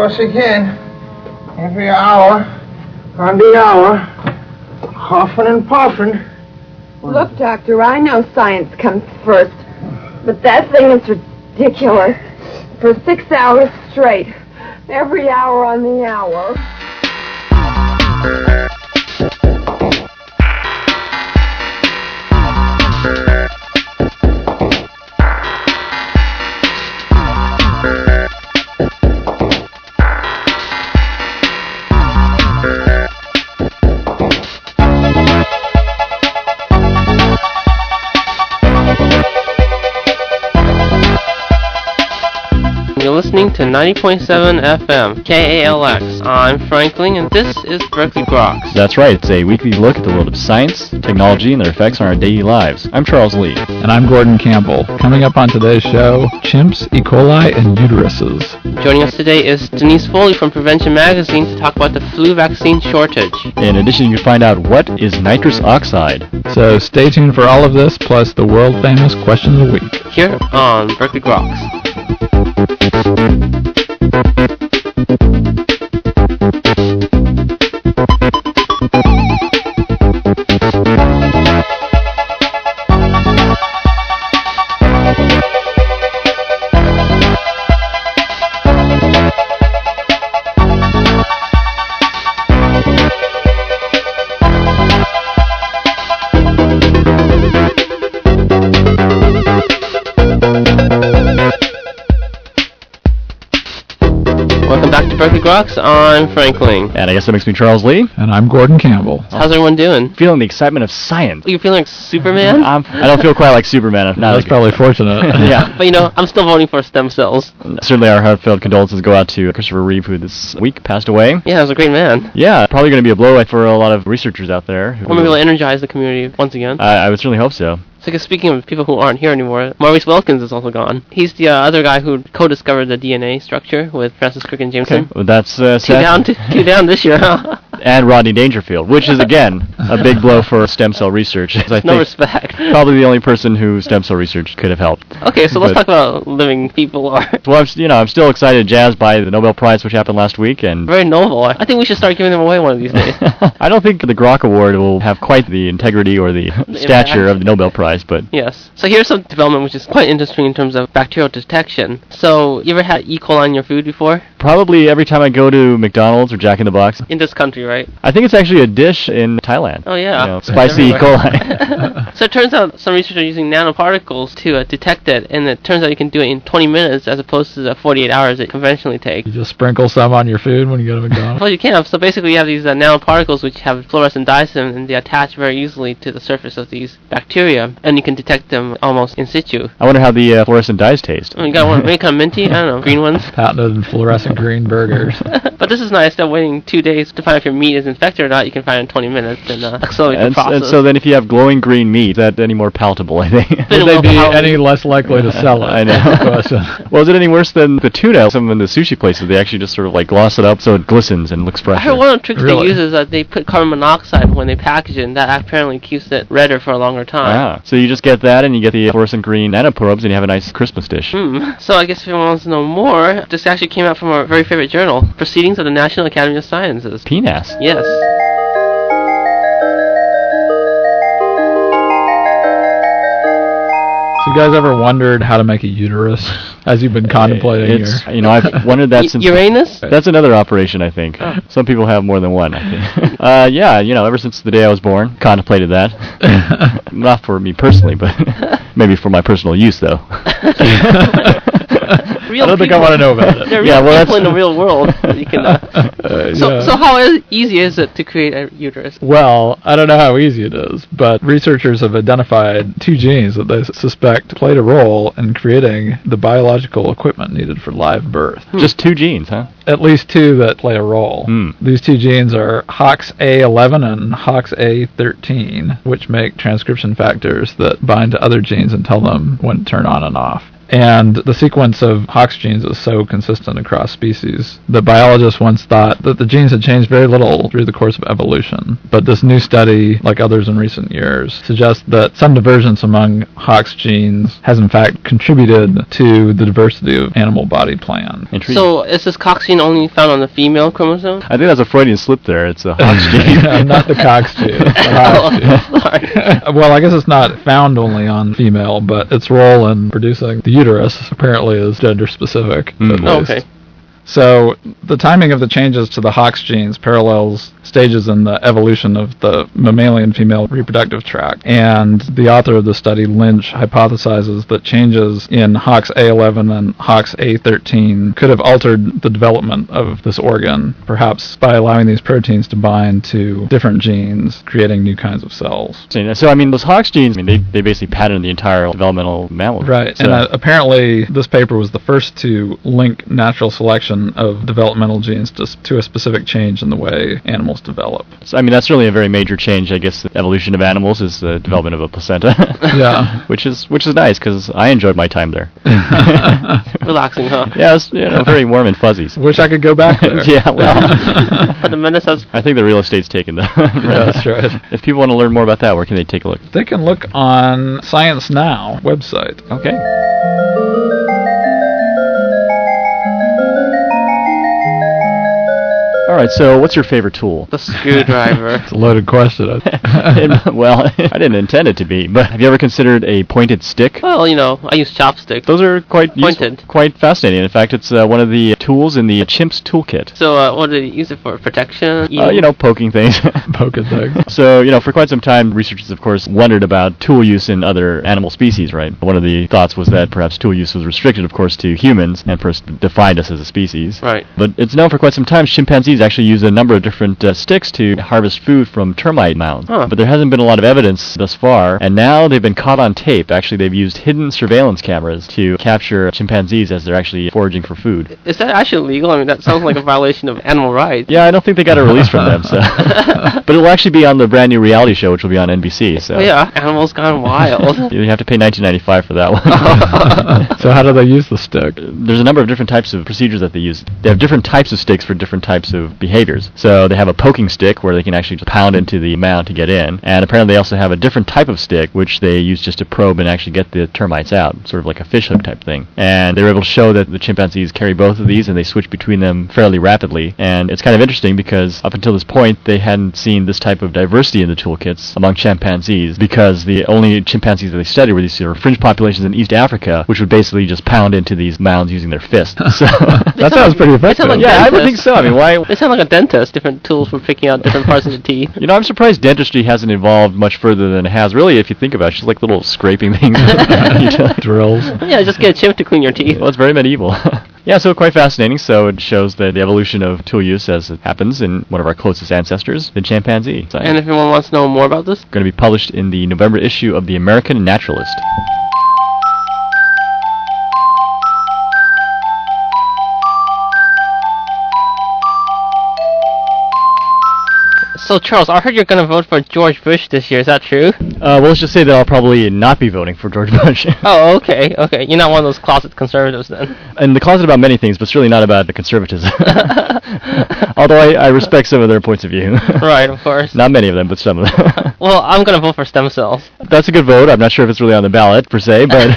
course again. Every hour, on the hour, huffing and puffing. Look, Doctor, I know science comes first, but that thing is ridiculous. For six hours straight, every hour on the hour. Listening to 90.7 FM, KALX. I'm Frank Ling, and this is Berkeley Groks. That's right, it's a weekly look at the world of science, technology, and their effects on our daily lives. I'm Charles Lee. And I'm Gordon Campbell. Coming up on today's show, chimps, E. coli, and uteruses. Joining us today is Denise Foley from Prevention Magazine to talk about the flu vaccine shortage. In addition, you find out what is nitrous oxide. So stay tuned for all of this, plus the world famous question of the week. Here on Berkeley Groks. Thank you. Welcome back to Berkeley Groks. I'm Frank Ling. And I guess that makes me Charles Lee. And I'm Gordon Campbell. How's everyone doing? Feeling the excitement of science. You feeling like Superman? Mm, I'm, I don't feel quite like Superman. I'm not That's as- probably fortunate. Yeah. But you know, I'm still voting for stem cells. Certainly, our heartfelt condolences go out to Christopher Reeve, who this week passed away. Yeah, he was a great man. Yeah, probably going to be a blow for a lot of researchers out there. who- Or maybe we'll energize the community once again. I, I would certainly hope so. So, speaking of people who aren't here anymore, Maurice Wilkins is also gone. He's the uh, other guy who co-discovered the DNA structure with Francis Crick and Jameson. Well, that's uh, Two sad. down, two, two down this year. huh? and Rodney Dangerfield, which is again a big blow for stem cell research. I no respect. probably the only person who stem cell research could have helped. Okay, so let's But- talk about living people. Or Well, I'm, you know, I'm still excited, jazzed by the Nobel Prize, which happened last week, and very noble. I think we should start giving them away one of these days. I don't think the Grok Award will have quite the integrity or the, stature of the Nobel Prize, but Yes. So here's some development which is quite interesting in terms of bacterial detection. So you ever had E. coli in your food before? probably every time I go to McDonald's or Jack in the Box, In this country, right? I think it's actually a dish in Thailand. Oh yeah. You know, spicy E. coli. so it turns out some researchers are using nanoparticles to uh, detect it, and it turns out you can do it in 20 minutes as opposed to the 48 hours it conventionally takes. You just sprinkle some on your food when you go to McDonald's. Well, you can. So basically, you have these uh, nanoparticles which have fluorescent dyes in them, and they attach very easily to the surface of these bacteria, and you can detect them almost in situ. I wonder how the uh, fluorescent dyes taste. Oh, you got one maybe kind of minty? I don't know, green ones. Patented and fluorescent green burgers. but this is nice. Instead of waiting two days to find out if your meat is infected or not, you can find in 20 minutes and uh, accelerate And, the s- process. and so then, if you have glowing green meat, is that any more palatable? I think. Then Would they well, be how- any less likely to sell it? I know. That's the question. well, is it any worse than the tuna? Some of the sushi places, they actually just sort of like gloss it up so it glistens and looks I heard one of the tricks Really? they use is that they put carbon monoxide when they package it, and that apparently keeps it redder for a longer time. Ah, so you just get that, and you get the fluorescent green nanoprobes, and you have a nice Christmas dish. Hmm. So I guess if anyone wants to know more, this actually came out from our very favorite journal, Proceedings of the National Academy of Sciences. PNAS. Yes. So you guys ever wondered how to make a uterus as you've been contemplating It's, your... you know, I've wondered that Y- since. Uranus? That's another operation, I think. Oh. Some people have more than one, I think. uh, yeah, you know, ever since the day I was born, contemplated that. Not for me personally, but maybe for my personal use, though. Real I don't think I want to know about it. There are Yeah, real well, people in the real world. You can, uh, Uh, so, yeah. so how is, easy is it to create a uterus? Well, I don't know how easy it is, but researchers have identified two genes that they suspect played a role in creating the biological equipment needed for live birth. Just two genes, huh? At least two that play a role. Hmm. These two genes are HOXA11 and HOXA13, which make transcription factors that bind to other genes and tell them when to turn on and off. And the sequence of Hox genes is so consistent across species that biologists once thought that the genes had changed very little through the course of evolution. But this new study, like others in recent years, suggests that some divergence among Hox genes has in fact contributed to the diversity of animal body plan. Intriguing. So is this Cox gene only found on the female chromosome? I think that's a Freudian slip there. It's a Hox gene. Yeah, not the Cox gene. the Hox gene. Oh, sorry. well, I guess it's not found only on female, but its role in producing the uterus apparently is gender specific. Hmm. Least. okay. So the timing of the changes to the Hox genes parallels stages in the evolution of the mammalian female reproductive tract. And the author of the study, Lynch, hypothesizes that changes in Hox A11 and Hox A13 could have altered the development of this organ, perhaps by allowing these proteins to bind to different genes, creating new kinds of cells. So, I mean, those Hox genes, I mean, they, they basically patterned the entire developmental mammal. Right, So, and uh, apparently this paper was the first to link natural selection of developmental genes to, to a specific change in the way animals develop. so, I mean, that's really a very major change, I guess. The evolution of animals is the development of a placenta. Yeah. which is which is nice because I enjoyed my time there. Relaxing, huh? yeah, it was you know, very warm and fuzzy. Wish I could go back there. yeah, well, But the minute says I think the real estate's taken though. Yeah, that's right. If people want to learn more about that, where can they take a look? They can look on Science Now website. Okay. All right. So, what's your favorite tool? the screwdriver. It's a loaded question. well, I didn't intend it to be, but have you ever considered a pointed stick? well, you know, I use chopsticks. Those are quite useful, Pointed. quite fascinating. In fact, it's uh, one of the tools in the chimp's toolkit. So, uh, what do they use it for? Protection? Uh, you know, poking things. Poking things. So, you know, for quite some time, researchers, of course, wondered about tool use in other animal species, right? One of the thoughts was that perhaps tool use was restricted, of course, to humans and first defined us as a species. Right. But it's known for quite some time chimpanzees actually use a number of different uh, sticks to harvest food from termite mounds. Huh. But there hasn't been a lot of evidence thus far, and now they've been caught on tape. Actually, they've used hidden surveillance cameras to capture chimpanzees as they're actually foraging for food. Is that actually legal? I mean, that sounds like a violation of animal rights. Yeah, I don't think they got a release from them, so. but it'll actually be on the brand new reality show, which will be on NBC. So Oh, yeah, animals gone wild. you have to pay 19.95 for that one. so how do they use the stick? There's a number of different types of procedures that they use. They have different types of sticks for different types of behaviors. So they have a poking stick where they can actually just pound into the mound to get in, and apparently they also have a different type of stick which they use just to probe and actually get the termites out, sort of like a fish hook type thing. And they were able to show that the chimpanzees carry both of these and they switch between them fairly rapidly. And it's kind of interesting because up until this point they hadn't seen this type of diversity in the toolkits among chimpanzees because the only chimpanzees that they studied were these sort of fringe populations in East Africa, which would basically just pound into these mounds using their fists. So That sounds pretty effective. like yeah, I would think so. I mean, why? They sound like a dentist, different tools for picking out different parts of the teeth. You know, I'm surprised dentistry hasn't evolved much further than it has. Really, if you think about it, it's just like little scraping things. Drills. Yeah, just get a chimp to clean your teeth. Well, it's very medieval. yeah, so quite fascinating. So it shows that the evolution of tool use as it happens in one of our closest ancestors, the chimpanzee. So And if anyone wants to know more about this, going to be published in the November issue of the American Naturalist. So Charles, I heard you're going to vote for George Bush this year. Is that true? Uh, well, let's just say that I'll probably not be voting for George Bush. Oh, okay, okay. You're not one of those closet conservatives then. And the closet about many things, but certainly not about the conservatism. Although I, I respect some of their points of view. right, of course. Not many of them, but some of them. Well, I'm going to vote for stem cells. That's a good vote. I'm not sure if it's really on the ballot per se, but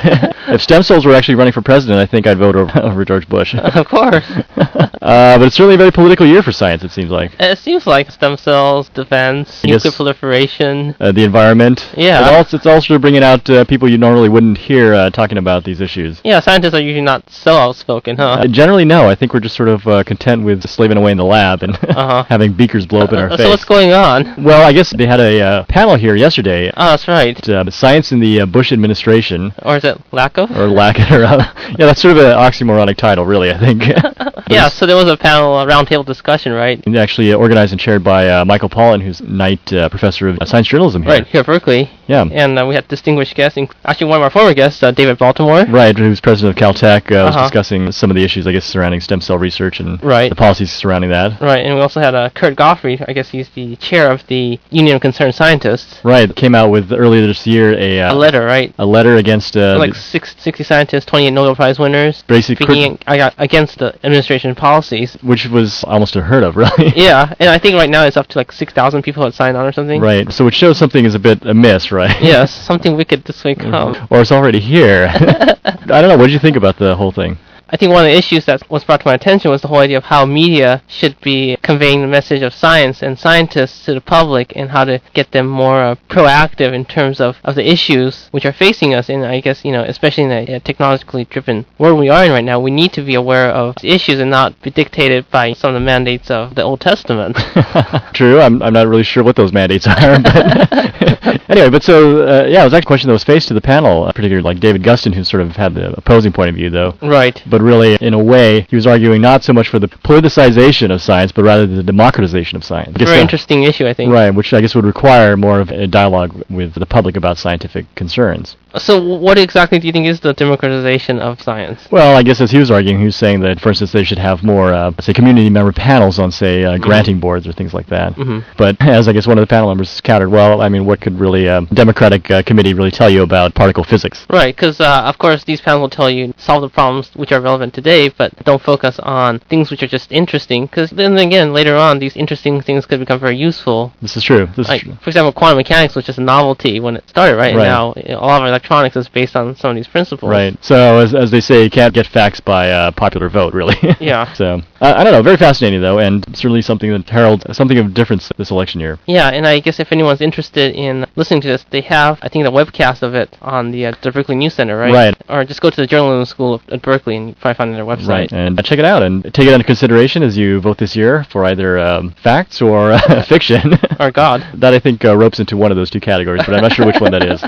if stem cells were actually running for president, I think I'd vote over, over George Bush. of course. uh, but it's certainly a very political year for science. It seems like It seems like stem cells, defense, nuclear proliferation. uh, the environment. Yeah. But also, it's also bringing out uh, people you normally wouldn't hear uh, talking about these issues. Yeah, scientists are usually not so outspoken, huh? Uh, generally, no. I think we're just sort of uh, content with slaving away in the lab and Uh-huh. having beakers blow up in our face. so what's going on? well, I guess they had a uh, panel here yesterday. Oh, that's right. Uh, science in the uh, Bush administration, Or is it lack of? or lack thereof. yeah, that's sort of an oxymoronic title, really. I think. yeah, so there was a panel, a roundtable discussion, right? And actually uh, organized and chaired by uh, Michael Pollan, who's Knight uh, Professor of uh, Science Journalism here. Right, here at Berkeley. Yeah. And uh, we had distinguished guests, actually one of our former guests, uh, David Baltimore. Right, who's president of Caltech, uh, was Uh-huh. discussing some of the issues, I guess, surrounding stem cell research and Right. the policies surrounding that. Right, and we also had uh, Kurt Gottfried. I guess he's the chair of the Union of Concerned Scientists. Right, came out with earlier this year a uh, A letter, right? a letter against uh, like six, 60 scientists, 28 Nobel Prize winners, basically speaking ag- against the administration policies. which was almost unheard of, really. Yeah, and I think right now it's up to like 6,000 people that signed on or something. Right, so it shows something is a bit amiss, right? Yes, something wicked this way come. or it's already here. I don't know. What did you think about the whole thing? I think one of the issues that was brought to my attention was the whole idea of how media should be conveying the message of science and scientists to the public and how to get them more uh, proactive in terms of, of the issues which are facing us. And I guess, you know, especially in a, uh technologically driven world we are in right now, we need to be aware of the issues and not be dictated by some of the mandates of the Old Testament. True. I'm, I'm not really sure what those mandates are. But anyway, but so uh, yeah, it was actually a question that was faced to the panel, uh, particularly like David Guston, who sort of had the opposing point of view, though. right. But really, in a way, he was arguing not so much for the politicization of science, but rather the democratization of science. Very interesting issue, I think. Right, which I guess would require more of a dialogue with the public about scientific concerns. So, what exactly do you think is the democratization of science? Well, I guess as he was arguing, he was saying that, for instance, they should have more, uh, say, community member panels on, say, uh, granting boards or things like that. Mhm. But as I guess one of the panel members countered, well, I mean, what could really a democratic uh, committee really tell you about particle physics? Right, because uh, of course these panels will tell you solve the problems which are relevant today, but don't focus on things which are just interesting. Because then again, later on, these interesting things could become very useful. This is true. This Like, is true. for example, quantum mechanics was just a novelty when it started, right? Right. And now all of our electronics is based on some of these principles. Right. So, as, as they say, you can't get facts by uh, popular vote, really. Yeah. so, uh, I don't know. Very fascinating, though, and certainly something that heralds something of difference this election year. Yeah, and I guess if anyone's interested in listening to this, they have, I think, the webcast of it on the, uh, the Berkeley News Center, right? Right. Or just go to the journalism school at Berkeley and find it on their website. Right. And uh, check it out and take it into consideration as you vote this year for either um, facts or uh, fiction. Or God. that I think uh, ropes into one of those two categories, but I'm not sure which one that is.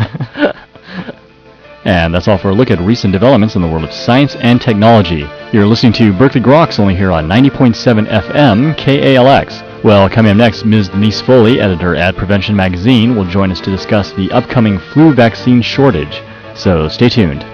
And that's all for a look at recent developments in the world of science and technology. You're listening to Berkeley Groks only here on 90.7 FM KALX. Well, coming up next, Ms. Denise Foley, editor at Prevention Magazine, will join us to discuss the upcoming flu vaccine shortage. So stay tuned.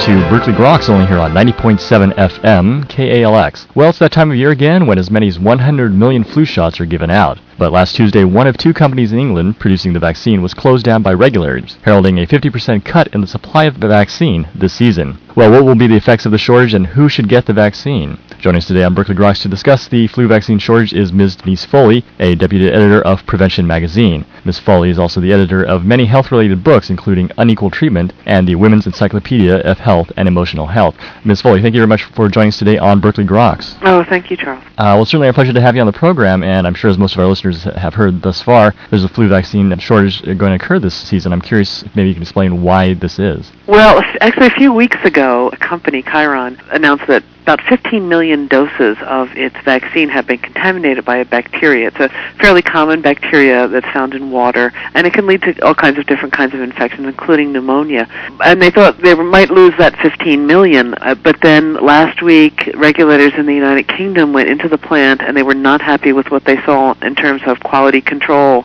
To Berkeley Groks, only here on 90.7 FM KALX. Well, it's that time of year again when as many as 100 million flu shots are given out. But last Tuesday, one of two companies in England producing the vaccine was closed down by regulators, heralding a 50% cut in the supply of the vaccine this season. Well, what will be the effects of the shortage and who should get the vaccine? Joining us today on Berkeley Groks to discuss the flu vaccine shortage is Ms. Denise Foley, a deputy editor of Prevention Magazine. Ms. Foley is also the editor of many health-related books, including Unequal Treatment and the Women's Encyclopedia of Health and Emotional Health. Ms. Foley, thank you very much for joining us today on Berkeley Groks. Oh, thank you, Charles. Uh, well, it's certainly a pleasure to have you on the program, and I'm sure as most of our listeners have heard thus far, there's a flu vaccine shortage going to occur this season. I'm curious if maybe you can explain why this is. Well, actually, a few weeks ago, a company, Chiron, announced that about 15 million doses of its vaccine have been contaminated by a bacteria. It's a fairly common bacteria that's found in water, and it can lead to all kinds of different kinds of infections, including pneumonia. And they thought they might lose that 15 million, uh, but then last week, regulators in the United Kingdom went into the plant, and they were not happy with what they saw in terms of quality control.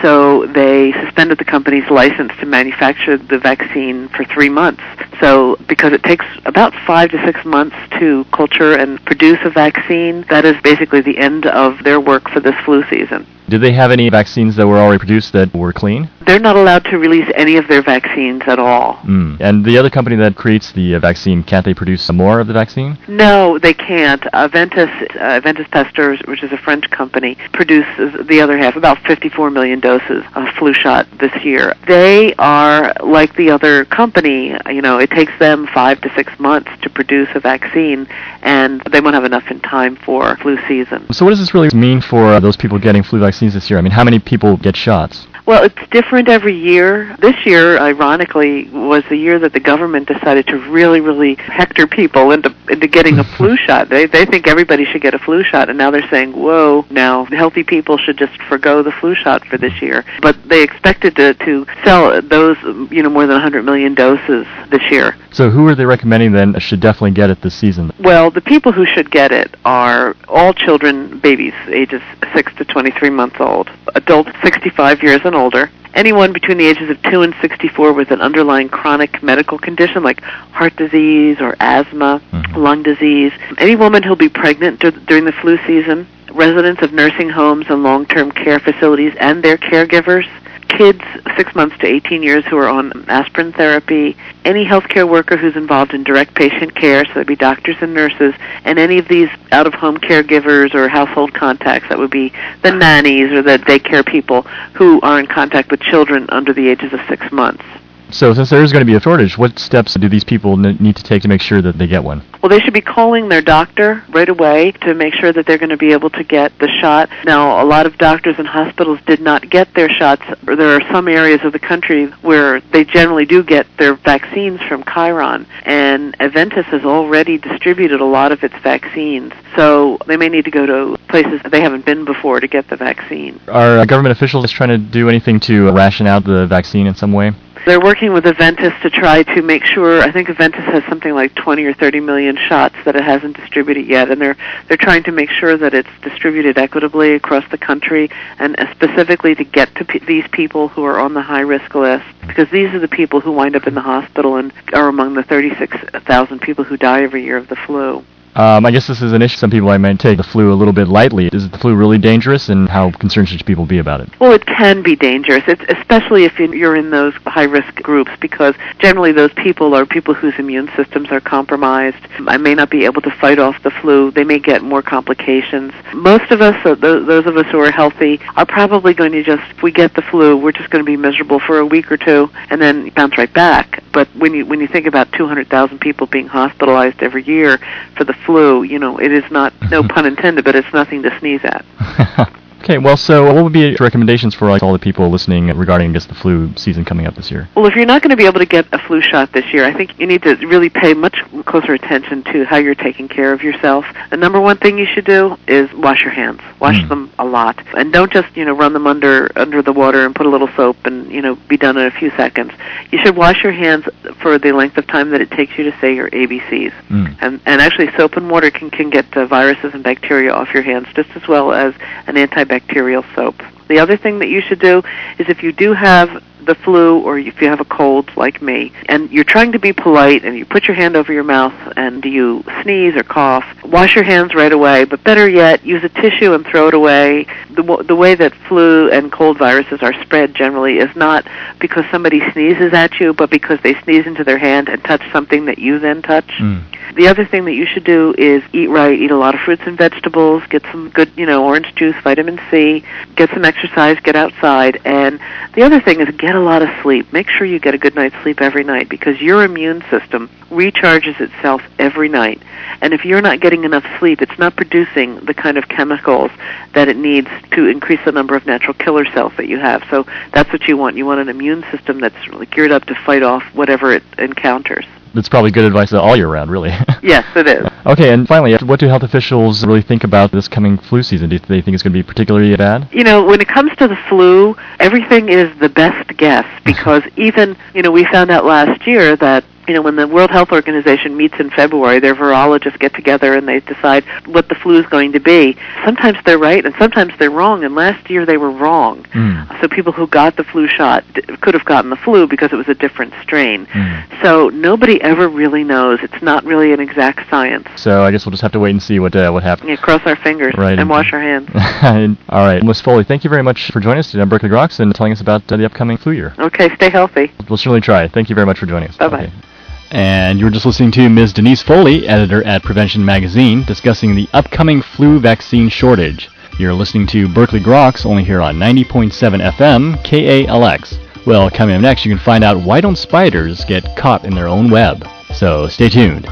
So they suspended the company's license to manufacture the vaccine for three months. So because it takes about five to six months to culture and produce a vaccine, that is basically the end of their work for this flu season. Did they have any vaccines that were already produced that were clean? They're not allowed to release any of their vaccines at all. Mm. And the other company that creates the uh, vaccine, can't they produce some more of the vaccine? No, they can't. Aventis, uh, Aventis Pasteur, which is a French company, produces the other half, about 54 million doses of flu shot this year. They are like the other company. You know, it takes them five to six months to produce a vaccine, and they won't have enough in time for flu season. So what does this really mean for uh, those people getting flu vaccines this year? I mean, how many people get shots? Well, it's different every year. This year, ironically, was the year that the government decided to really, really hector people into into getting a flu shot. They they think everybody should get a flu shot, and now they're saying, "Whoa, now healthy people should just forego the flu shot for this year." But they expected to to sell those, you know, more than 100 million doses this year. So who are they recommending then should definitely get it this season? Well, the people who should get it are all children, babies, ages 6 to 23 months old, adults 65 years and older, anyone between the ages of 2 and 64 with an underlying chronic medical condition like heart disease or asthma, mm-hmm. lung disease, any woman who'll be pregnant dur- during the flu season, residents of nursing homes and long-term care facilities and their caregivers, kids 6 months to 18 years who are on aspirin therapy, any healthcare worker who's involved in direct patient care, so that'd be doctors and nurses, and any of these out-of-home caregivers or household contacts, that would be the nannies or the daycare people who are in contact with children under the ages of 6 months. So, since there is going to be a shortage, what steps do these people need to take to make sure that they get one? Well, they should be calling their doctor right away to make sure that they're going to be able to get the shot. Now, a lot of doctors and hospitals did not get their shots. There are some areas of the country where they generally do get their vaccines from Chiron, and Aventis has already distributed a lot of its vaccines. So they may need to go to places they haven't been before to get the vaccine. Are uh, government officials trying to do anything to uh, ration out the vaccine in some way? They're working with Aventis to try to make sure. I think Aventis has something like 20 or 30 million shots that it hasn't distributed yet, and they're they're trying to make sure that it's distributed equitably across the country, and specifically to get to p- these people who are on the high risk list, because these are the people who wind up in the hospital and are among the 36,000 people who die every year of the flu. Um, I guess this is an issue. Some people I might take the flu a little bit lightly. Is the flu really dangerous, and how concerned should people be about it? Well, it can be dangerous, it's, especially if you're in those high-risk groups, because generally those people are people whose immune systems are compromised. I may not be able to fight off the flu. They may get more complications. Most of us, uh, those, of us who are healthy, are probably going to just, if we get the flu, we're just going to be miserable for a week or two, and then bounce right back. But when you when you think about 200,000 people being hospitalized every year for the flu, you know, it is not, no mm-hmm. pun intended, but it's nothing to sneeze at. Okay, well, so what would be your recommendations for like all the people listening regarding, guess, the flu season coming up this year? Well, if you're not going to be able to get a flu shot this year, I think you need to really pay much closer attention to how you're taking care of yourself. The number one thing you should do is wash your hands. Wash mm. them a lot, and don't just you know run them under under the water and put a little soap and you know be done in a few seconds. You should wash your hands for the length of time that it takes you to say your ABCs. Mm. And and actually, soap and water can can get uh, viruses and bacteria off your hands just as well as an antibacterial antibacterial soap. The other thing that you should do is if you do have the flu or if you have a cold like me and you're trying to be polite and you put your hand over your mouth and you sneeze or cough, wash your hands right away, but better yet, use a tissue and throw it away. The, the way that flu and cold viruses are spread generally is not because somebody sneezes at you, but because they sneeze into their hand and touch something that you then touch. Mm. The other thing that you should do is eat right, eat a lot of fruits and vegetables, get some good, you know, orange juice, vitamin C, get some exercise, get outside, and the other thing is get a lot of sleep. Make sure you get a good night's sleep every night because your immune system recharges itself every night. And if you're not getting enough sleep, it's not producing the kind of chemicals that it needs to increase the number of natural killer cells that you have. So that's what you want. You want an immune system that's really geared up to fight off whatever it encounters. That's probably good advice all year round, really. Yes, it is. okay, and finally, what do health officials really think about this coming flu season? Do they think it's going to be particularly bad? You know, when it comes to the flu, everything is the best guess because even, you know, we found out last year that you know, when the World Health Organization meets in February, their virologists get together and they decide what the flu is going to be. Sometimes they're right and sometimes they're wrong, and last year they were wrong. Mm. So people who got the flu shot d- could have gotten the flu because it was a different strain. Mm. So nobody ever really knows. It's not really an exact science. So I guess we'll just have to wait and see what uh, what happens. Yeah, cross our fingers Right. and wash our hands. All right, Miss Foley, thank you very much for joining us today on Berkeley Groks and telling us about uh, the upcoming flu year. Okay, stay healthy. We'll certainly try. Thank you very much for joining us. Bye-bye. Okay. And you were just listening to Ms. Denise Foley, editor at Prevention Magazine, discussing the upcoming flu vaccine shortage. You're listening to Berkeley Groks only here on 90.7 FM KALX. Well, coming up next, you can find out why don't spiders get caught in their own web. So stay tuned.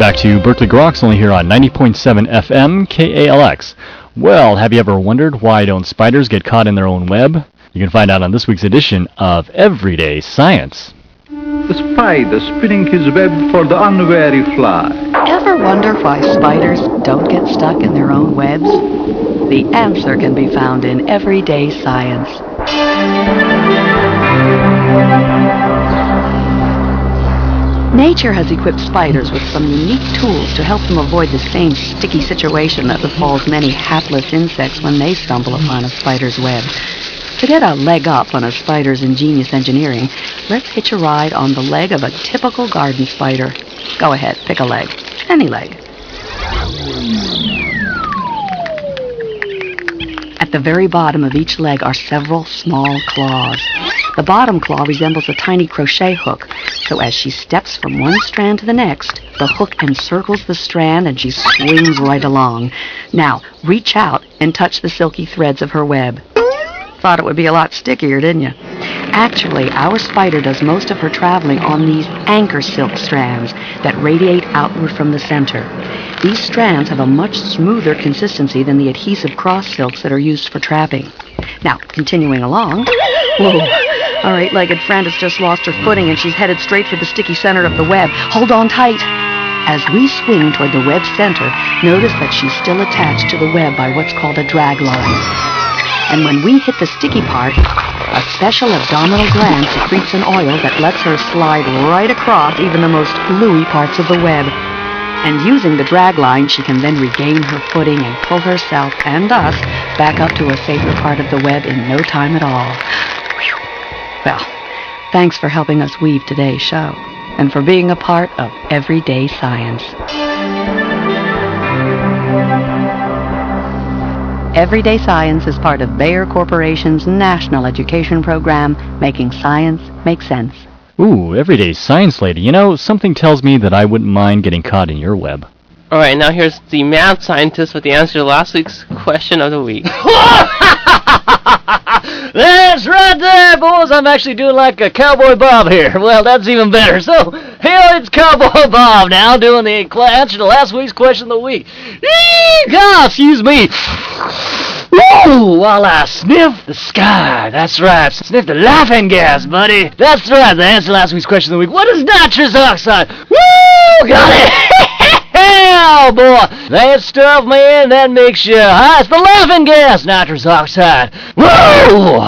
Back to Berkeley Groks, only here on 90.7 FM KALX. Well, have you ever wondered why don't spiders get caught in their own web? You can find out on this week's edition of Everyday Science. The spider spinning his web for the unwary fly. Ever wonder why spiders don't get stuck in their own webs? The answer can be found in Everyday Science. Nature has equipped spiders with some unique tools to help them avoid the same sticky situation that befalls many hapless insects when they stumble upon a spider's web. To get a leg up on a spider's ingenious engineering, let's hitch a ride on the leg of a typical garden spider. Go ahead, pick a leg. Any leg. At the very bottom of each leg are several small claws. The bottom claw resembles a tiny crochet hook, so as she steps from one strand to the next, the hook encircles the strand and she swings right along. Now, reach out and touch the silky threads of her web. Thought it would be a lot stickier, didn't you? Actually, our spider does most of her traveling on these anchor silk strands that radiate outward from the center. These strands have a much smoother consistency than the adhesive cross silks that are used for trapping. Now, continuing along. Whoa. Our eight-legged friend has just lost her footing and she's headed straight for the sticky center of the web. Hold on tight. As we swing toward the web center, notice that she's still attached to the web by what's called a drag line. And when we hit the sticky part, a special abdominal gland secretes an oil that lets her slide right across even the most gluey parts of the web. And using the drag line, she can then regain her footing and pull herself and us back up to a safer part of the web in no time at all. Whew. Well, thanks for helping us weave today's show and for being a part of everyday science. Everyday Science is part of Bayer Corporation's national education program, making science make sense. Ooh, Everyday Science Lady. You know, something tells me that I wouldn't mind getting caught in your web. All right, now here's the math scientist with the answer to last week's question of the week. That's right there, boys. I'm actually doing like a Cowboy Bob here. Well, that's even better. So, here it's Cowboy Bob now doing the answer to last week's question of the week. God, excuse me. Woo! While I sniff the sky. That's right. Sniff the laughing gas, buddy. That's right. The answer to last week's question of the week. What is nitrous oxide? Woo! Got it. Hell, boy. That stuff, man, that makes you. It's the laughing gas, nitrous oxide. Woo!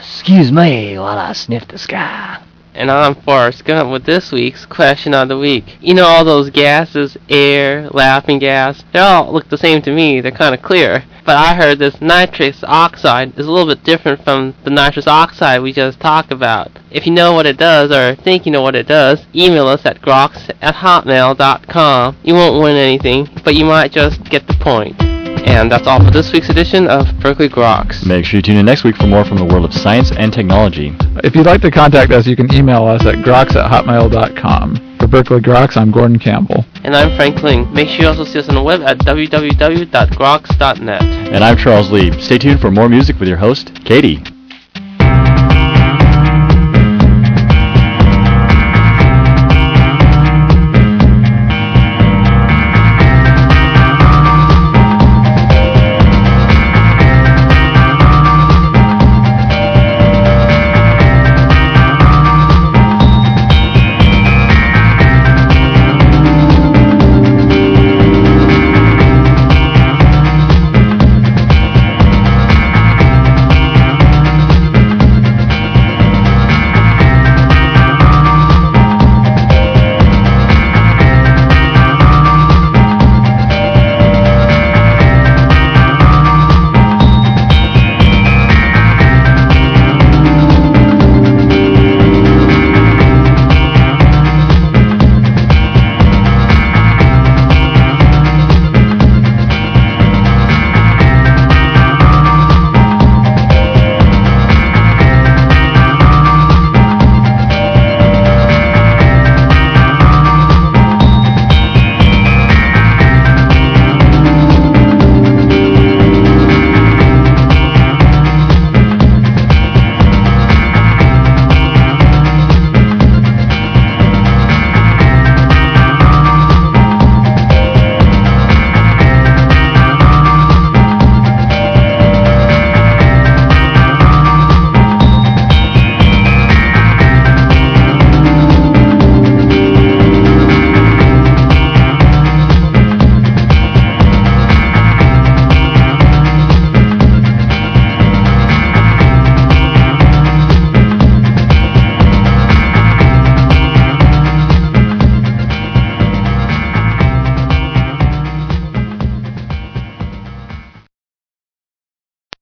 Excuse me while I sniff the sky. And I'm Forrest Gump with this week's question of the week. You know all those gases, air, laughing gas, they all look the same to me. They're kind of clear. But I heard this nitric oxide is a little bit different from the nitrous oxide we just talked about. If you know what it does or think you know what it does, email us at groks at hotmail.com. You won't win anything, but you might just get the point. And that's all for this week's edition of Berkeley Groks. Make sure you tune in next week for more from the world of science and technology. If you'd like to contact us, you can email us at groks at hotmail.com. For Berkeley Groks, I'm Gordon Campbell. And I'm Frank Ling. Make sure you also see us on the web at www.groks.net. And I'm Charles Lee. Stay tuned for more music with your host, Katie.